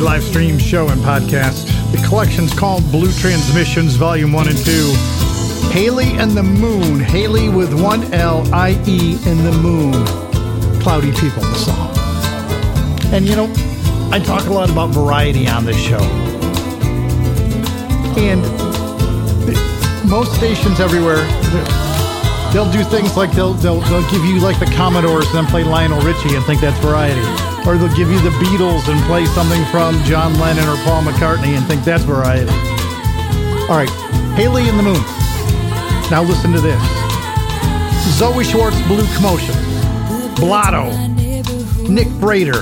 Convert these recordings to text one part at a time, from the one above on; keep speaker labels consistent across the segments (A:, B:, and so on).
A: Live stream show and podcast. The collection's called Blue Transmissions, Volume 1 and 2. Haley and the Moon. Haley with one L I E in the moon. Cloudy People, the song. And you know, I talk a lot about variety on this show. And most stations everywhere, they'll do things like they'll, they'll, they'll give you like the Commodores and then play Lionel Richie and think that's variety or they'll give you the Beatles and play something from John Lennon or Paul McCartney and think that's variety. All right, Haley and the Moon. Now listen to this Zoe Schwartz, Blue Commotion, Blotto, Nick Frater,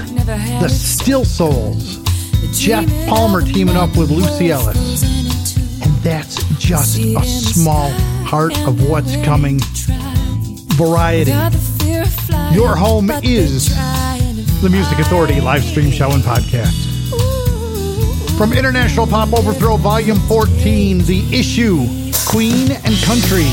A: The Still Souls, Jeff Palmer teaming up with Lucy Ellis. And that's just a small part of what's coming. Variety. Your home is the Music Authority live stream show and podcast. From International Pop Overthrow Volume 14, The Issue, Queen and Country.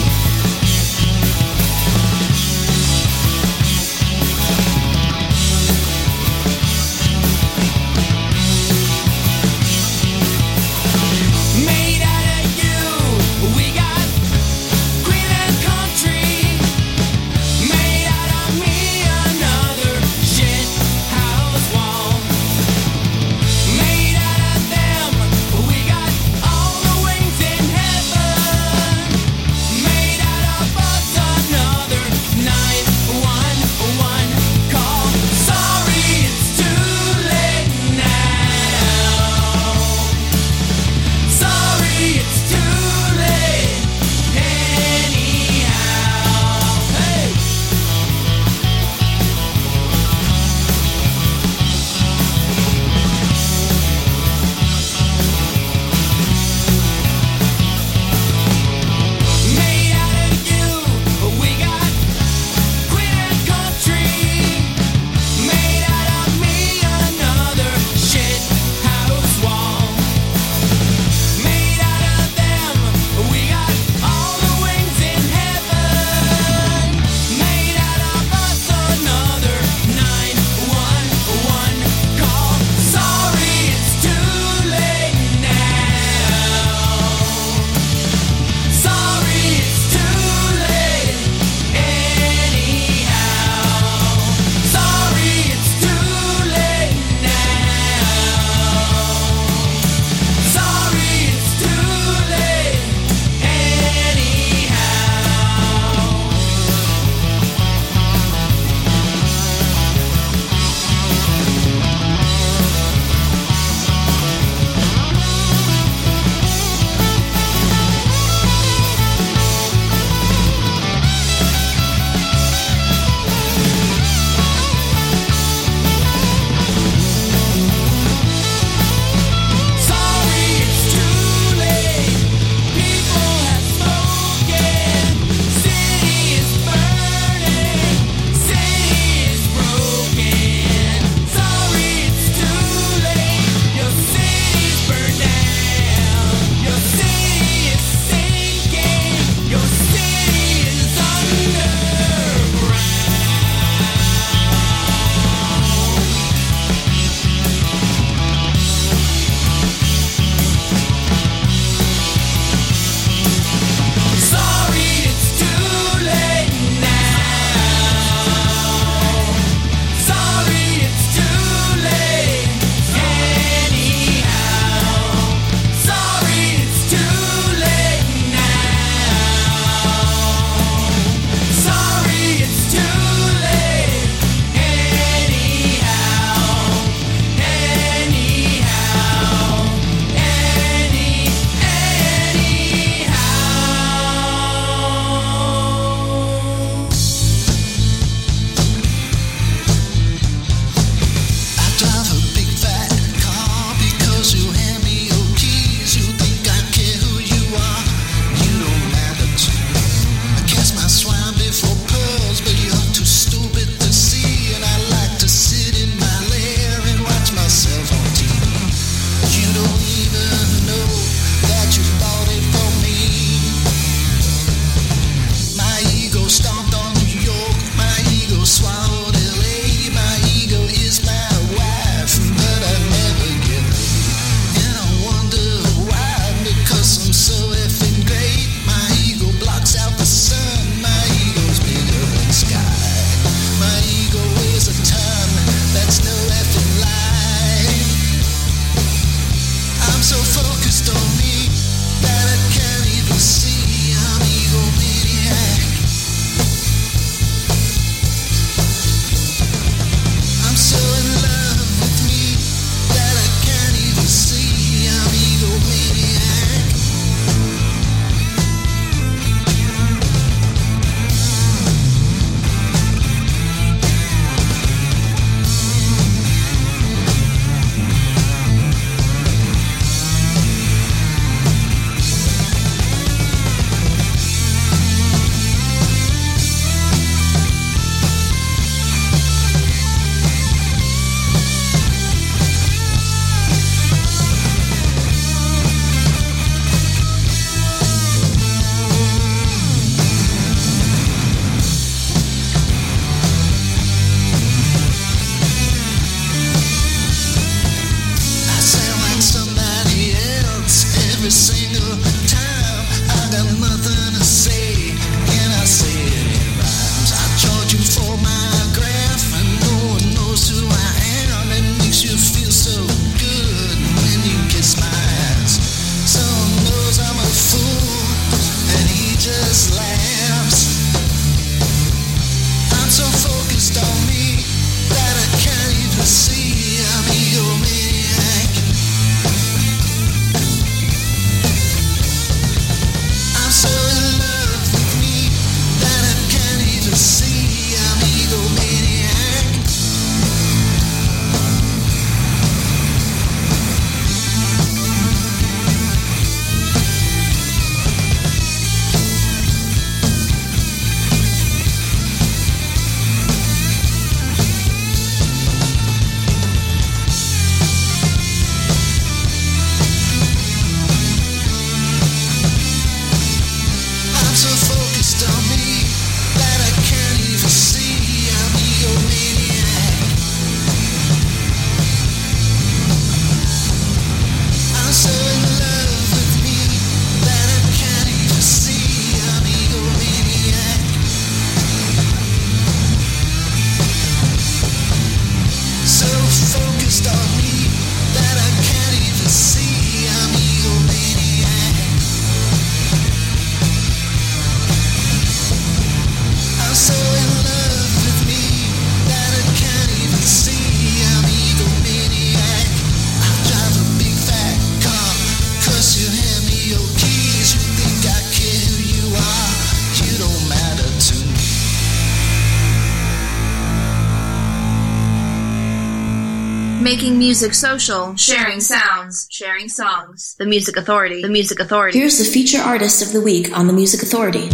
B: Music social, sharing sounds, sharing songs. The Music Authority. The Music Authority.
C: Here's the feature artist of the week on the Music Authority.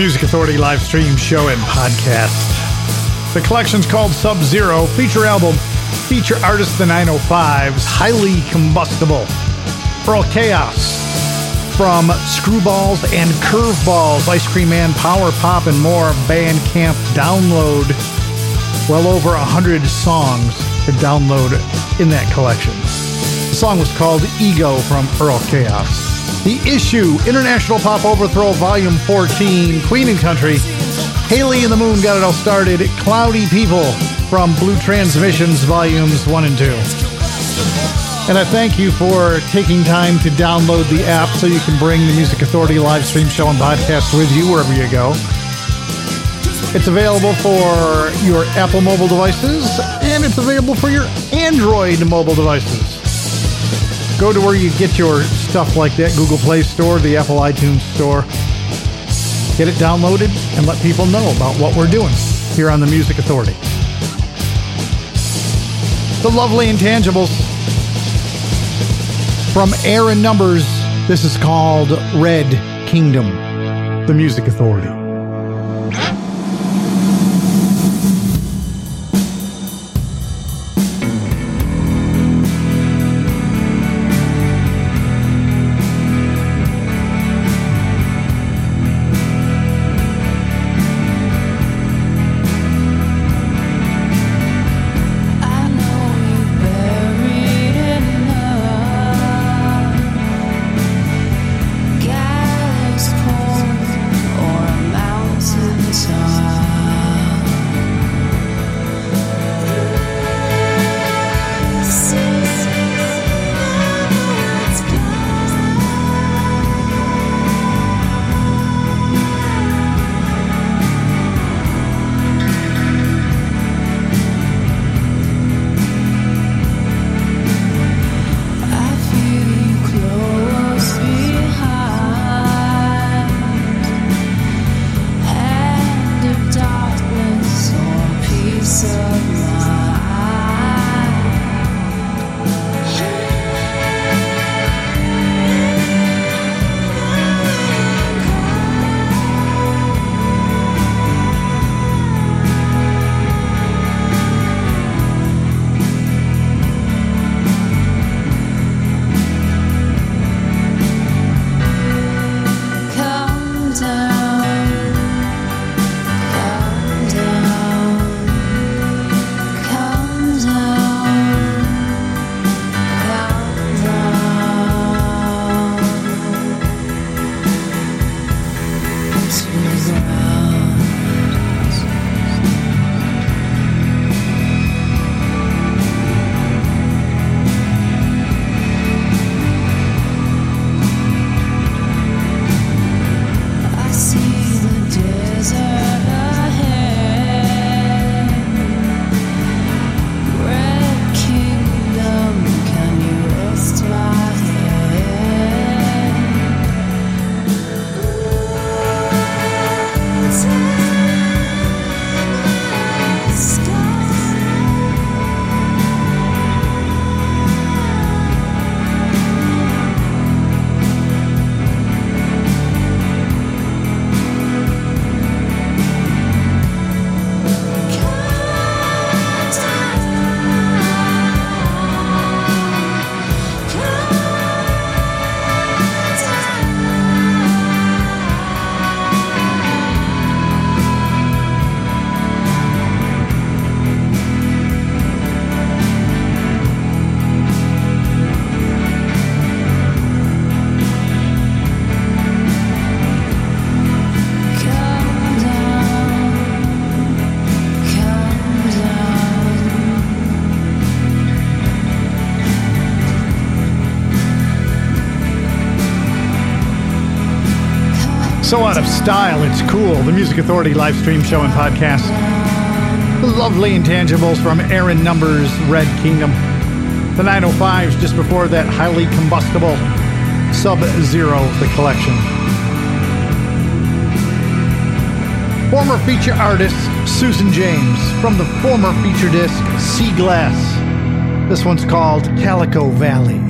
A: Music Authority live stream show and podcast. The collection's called Sub Zero, feature album, feature artist The 905's Highly Combustible, Earl Chaos, from Screwballs and Curveballs, Ice Cream Man, Power Pop, and more, Bandcamp download. Well over a hundred songs to download in that collection. The song was called Ego from Earl Chaos. The Issue, International Pop Overthrow Volume 14, Queen and Country. Haley and the Moon got it all started. Cloudy People from Blue Transmissions Volumes 1 and 2. And I thank you for taking time to download the app so you can bring the Music Authority live stream show and podcast with you wherever you go. It's available for your Apple mobile devices and it's available for your Android mobile devices. Go to where you get your
B: stuff like that Google Play Store, the Apple iTunes Store. Get it downloaded and let people know about what we're doing here on the Music Authority. The lovely intangibles from Air and Numbers. This is called Red Kingdom, the Music Authority. So out of style, it's cool. The Music Authority live stream show and podcast. Lovely intangibles from Aaron Numbers, Red Kingdom. The 905s just before that highly combustible Sub Zero, the collection. Former feature artist Susan James from the former feature disc Sea Glass. This one's called Calico Valley.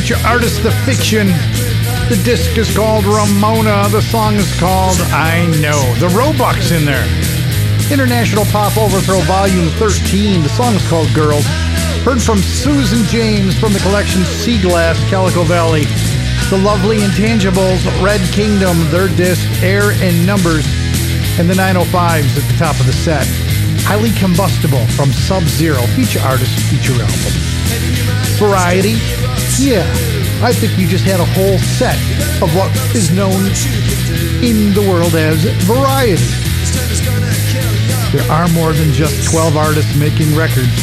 A: Feature artist The Fiction. The disc is called Ramona. The song is called I Know. The Roebucks in there. International Pop Overthrow Volume 13. The song is called Girls. Heard from Susan James from the collection Sea Glass, Calico Valley. The Lovely Intangibles, Red Kingdom, their disc Air and Numbers, and the 905s at the top of the set. Highly Combustible from Sub Zero, feature artist, feature album. Variety? Yeah, I think you just had a whole set of what is known in the world as variety. There are more than just 12 artists making records.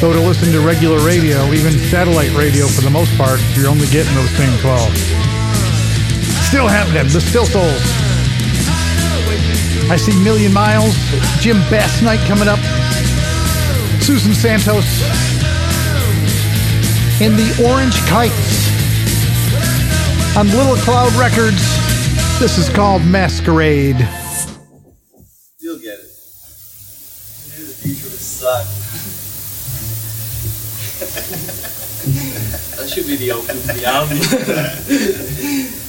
A: So to listen to regular radio, even satellite radio for the most part, you're only getting those same 12. Still have happening, the Still Souls. I see Million Miles, Jim Bass Night coming up, Susan Santos, and the Orange Kites. On Little Cloud Records, this is called Masquerade.
D: You'll get it. Maybe the future would suck. that should be the opening to the album.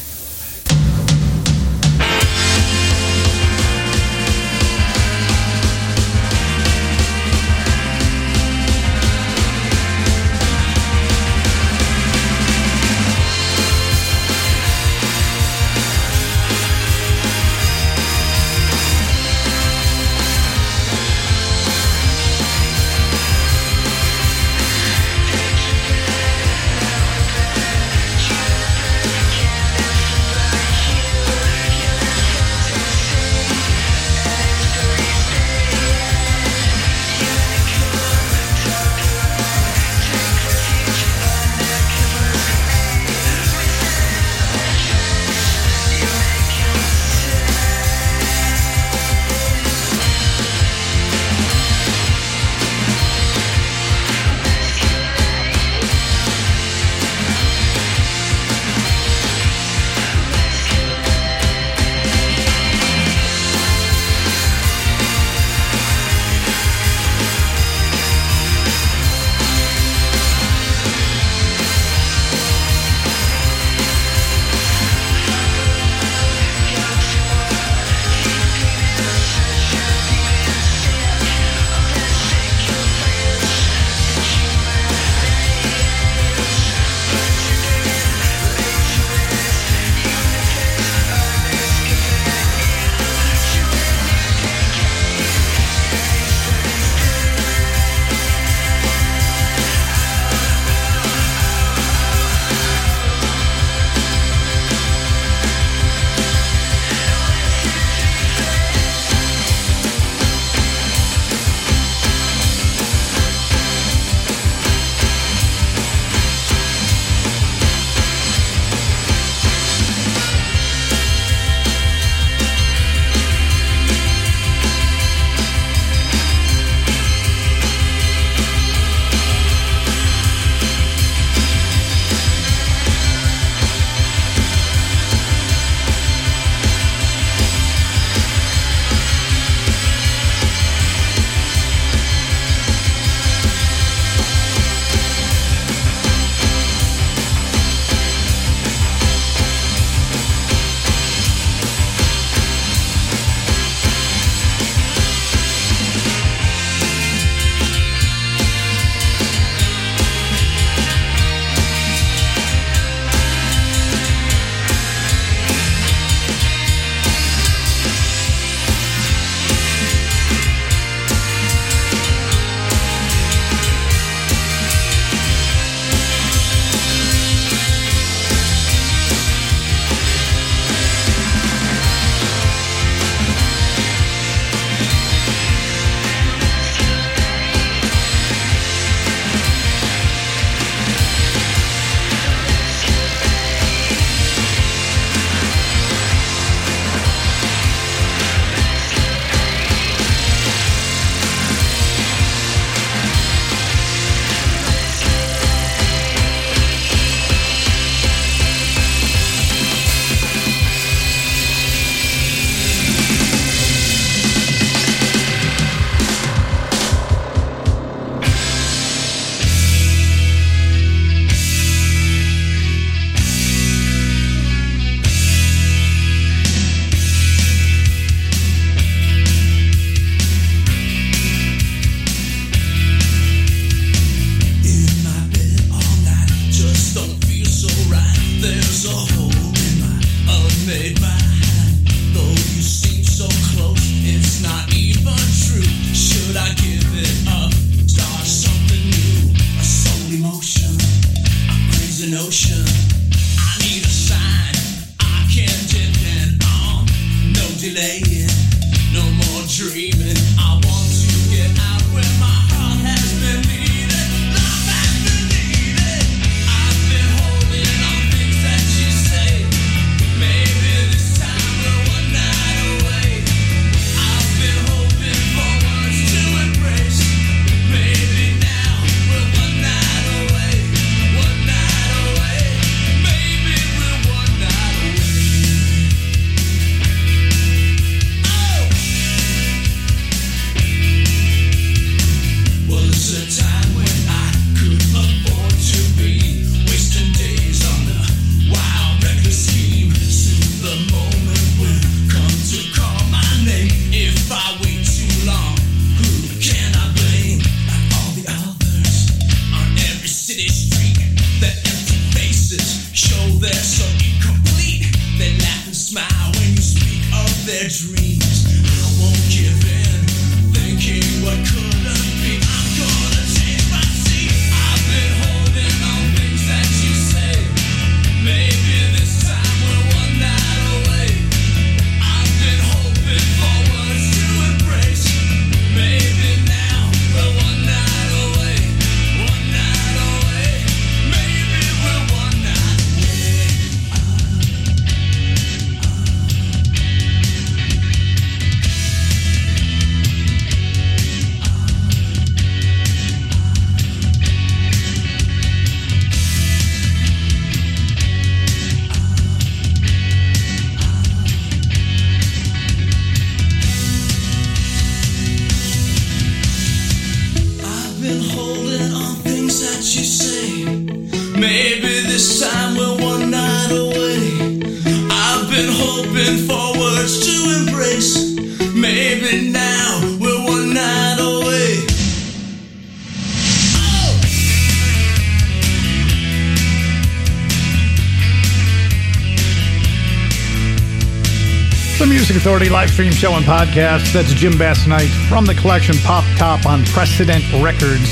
B: stream show and podcast. That's Jim Bass Knight from the collection Pop Top on Precedent Records.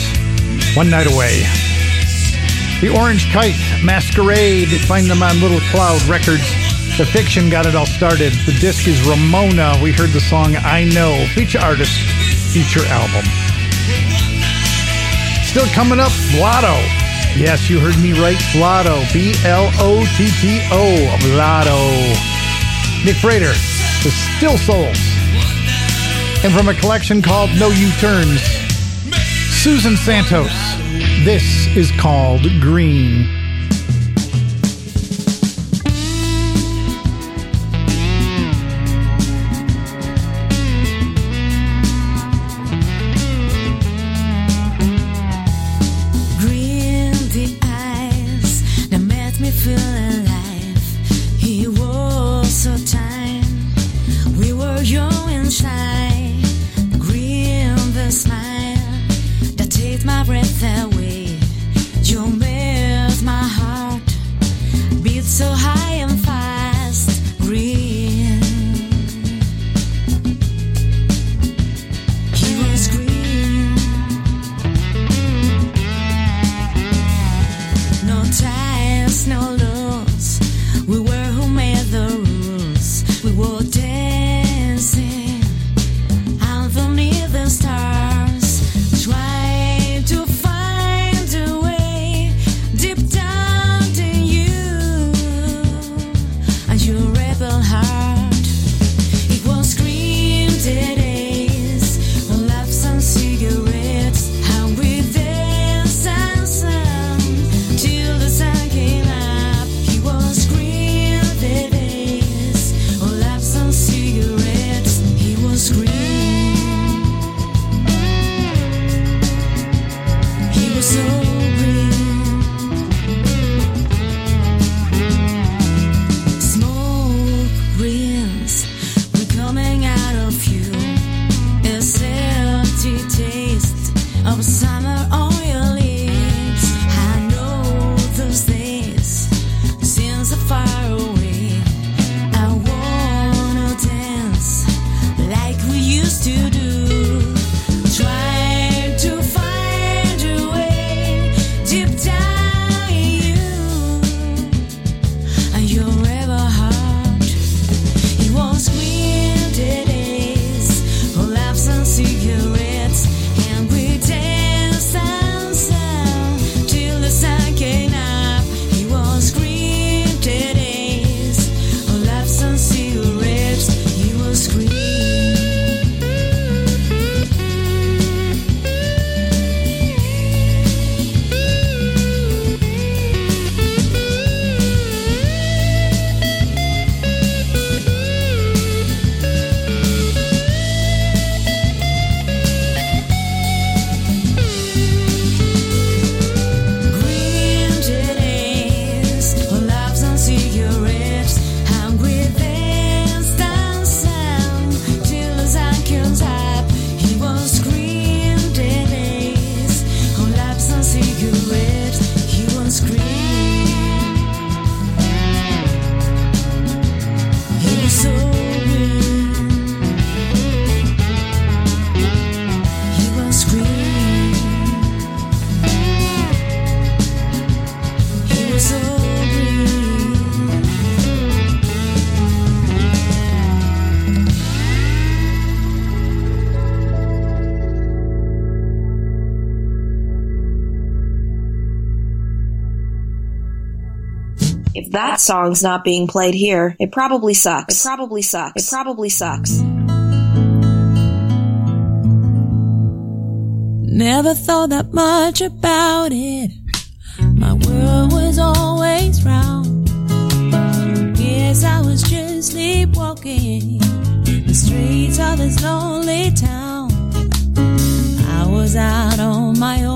B: One night away. The Orange Kite Masquerade. Find them on Little Cloud Records. The Fiction got it all started. The disc is Ramona. We heard the song I Know. Feature artist, feature album. Still coming up, Blotto. Yes, you heard me right. Blotto. B L O T T O. Blotto. Nick Frater, The Still Souls. And from a collection called No U Turns, Susan Santos. This is called. Green
C: song's not being played here, it probably sucks. It probably sucks. It probably sucks.
E: Never thought that much about it. My world was always round. Guess I was just sleepwalking the streets of this lonely town. I was out on my own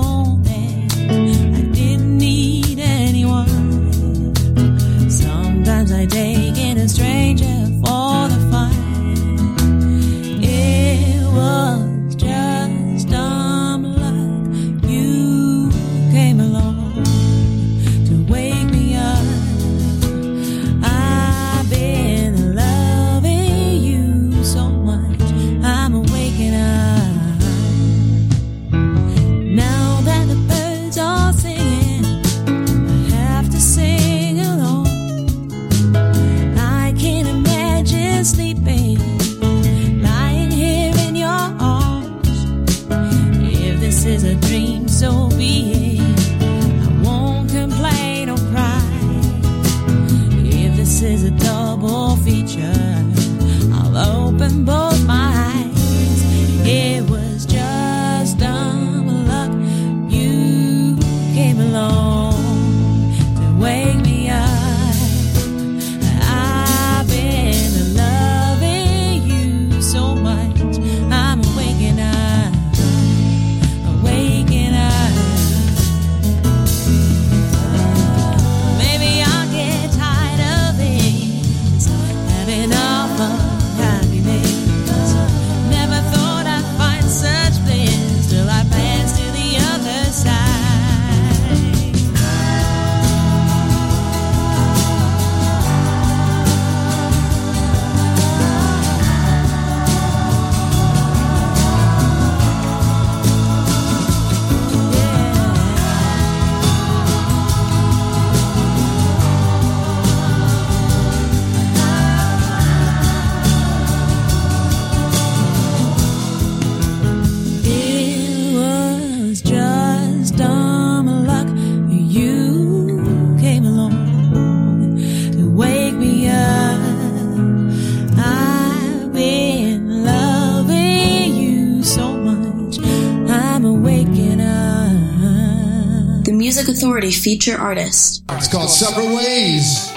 F: a feature
C: artist.
G: It's called Several Ways.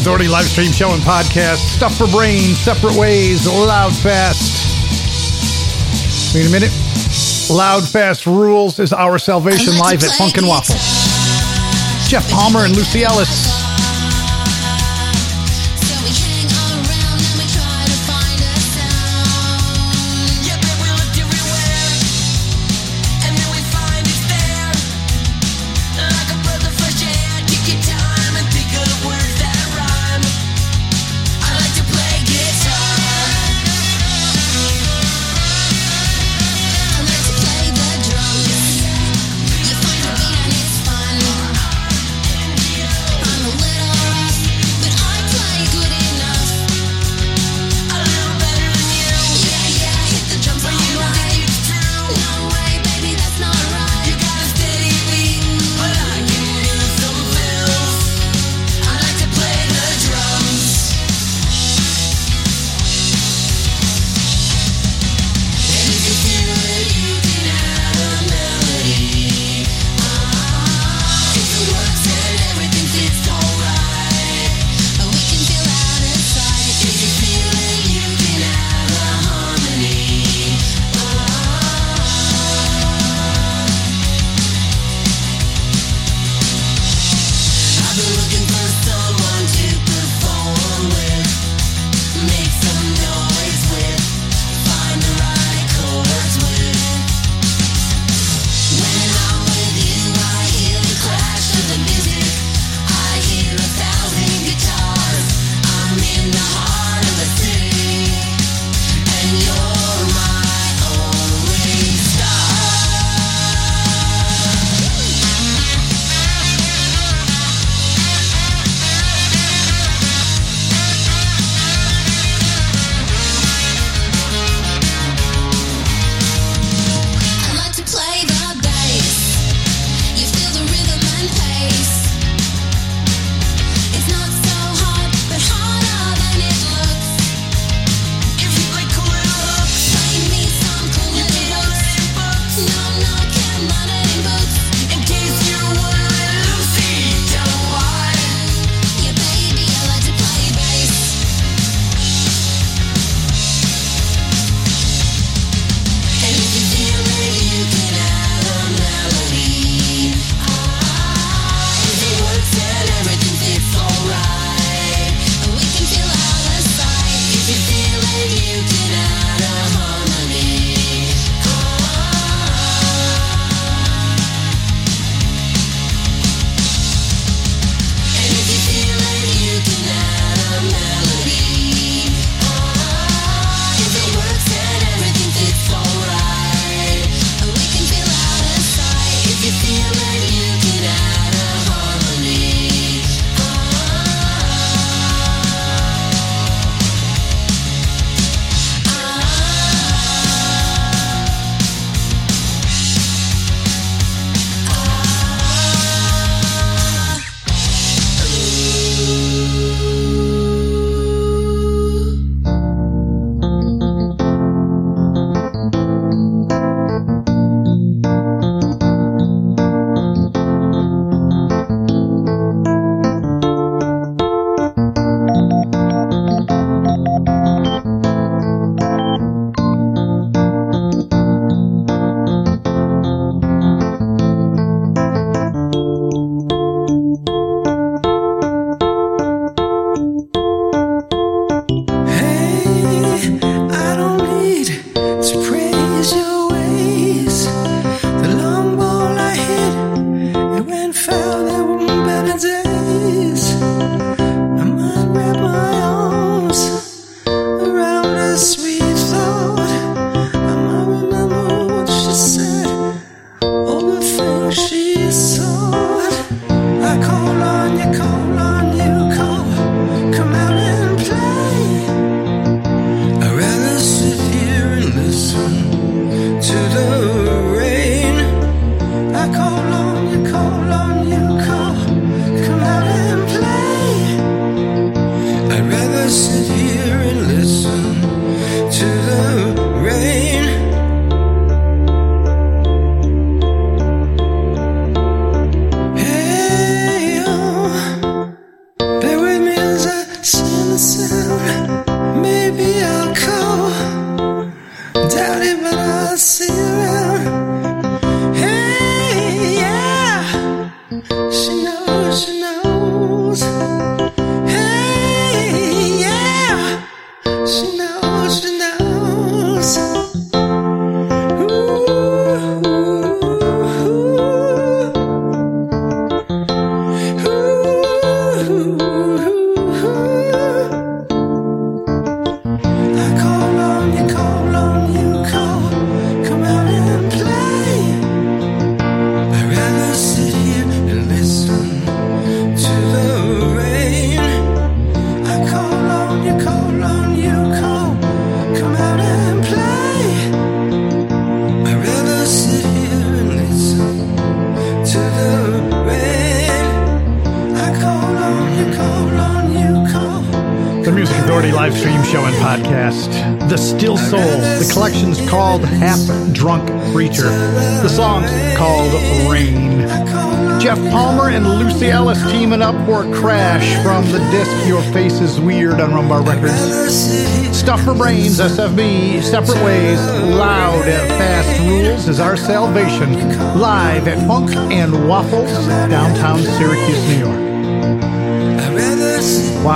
A: Authority live stream show and podcast. Stuff for Brains, Separate Ways, Loud Fast. Wait a minute. Loud Fast Rules is our salvation live at Funk and Waffle. Jeff Palmer and Lucy Ellis.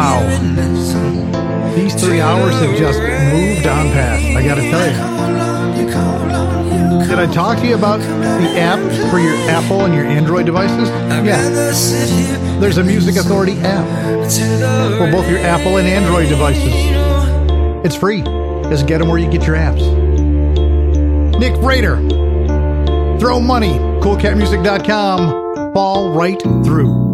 H: Wow. These three hours have just moved on past, I gotta tell you. Did I talk to you about the app for your Apple and your Android devices? Yeah. There's a Music Authority app for both your Apple and Android devices. It's free. Just get them where you get your apps. Nick Frater. Throw money. CoolCatMusic.com. Fall right through.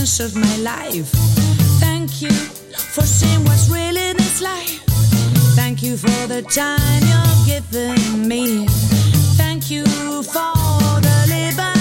F: essence of my life. Thank you for seeing what's real in this life. Thank you for the time you're giving me. Thank you for the liberty.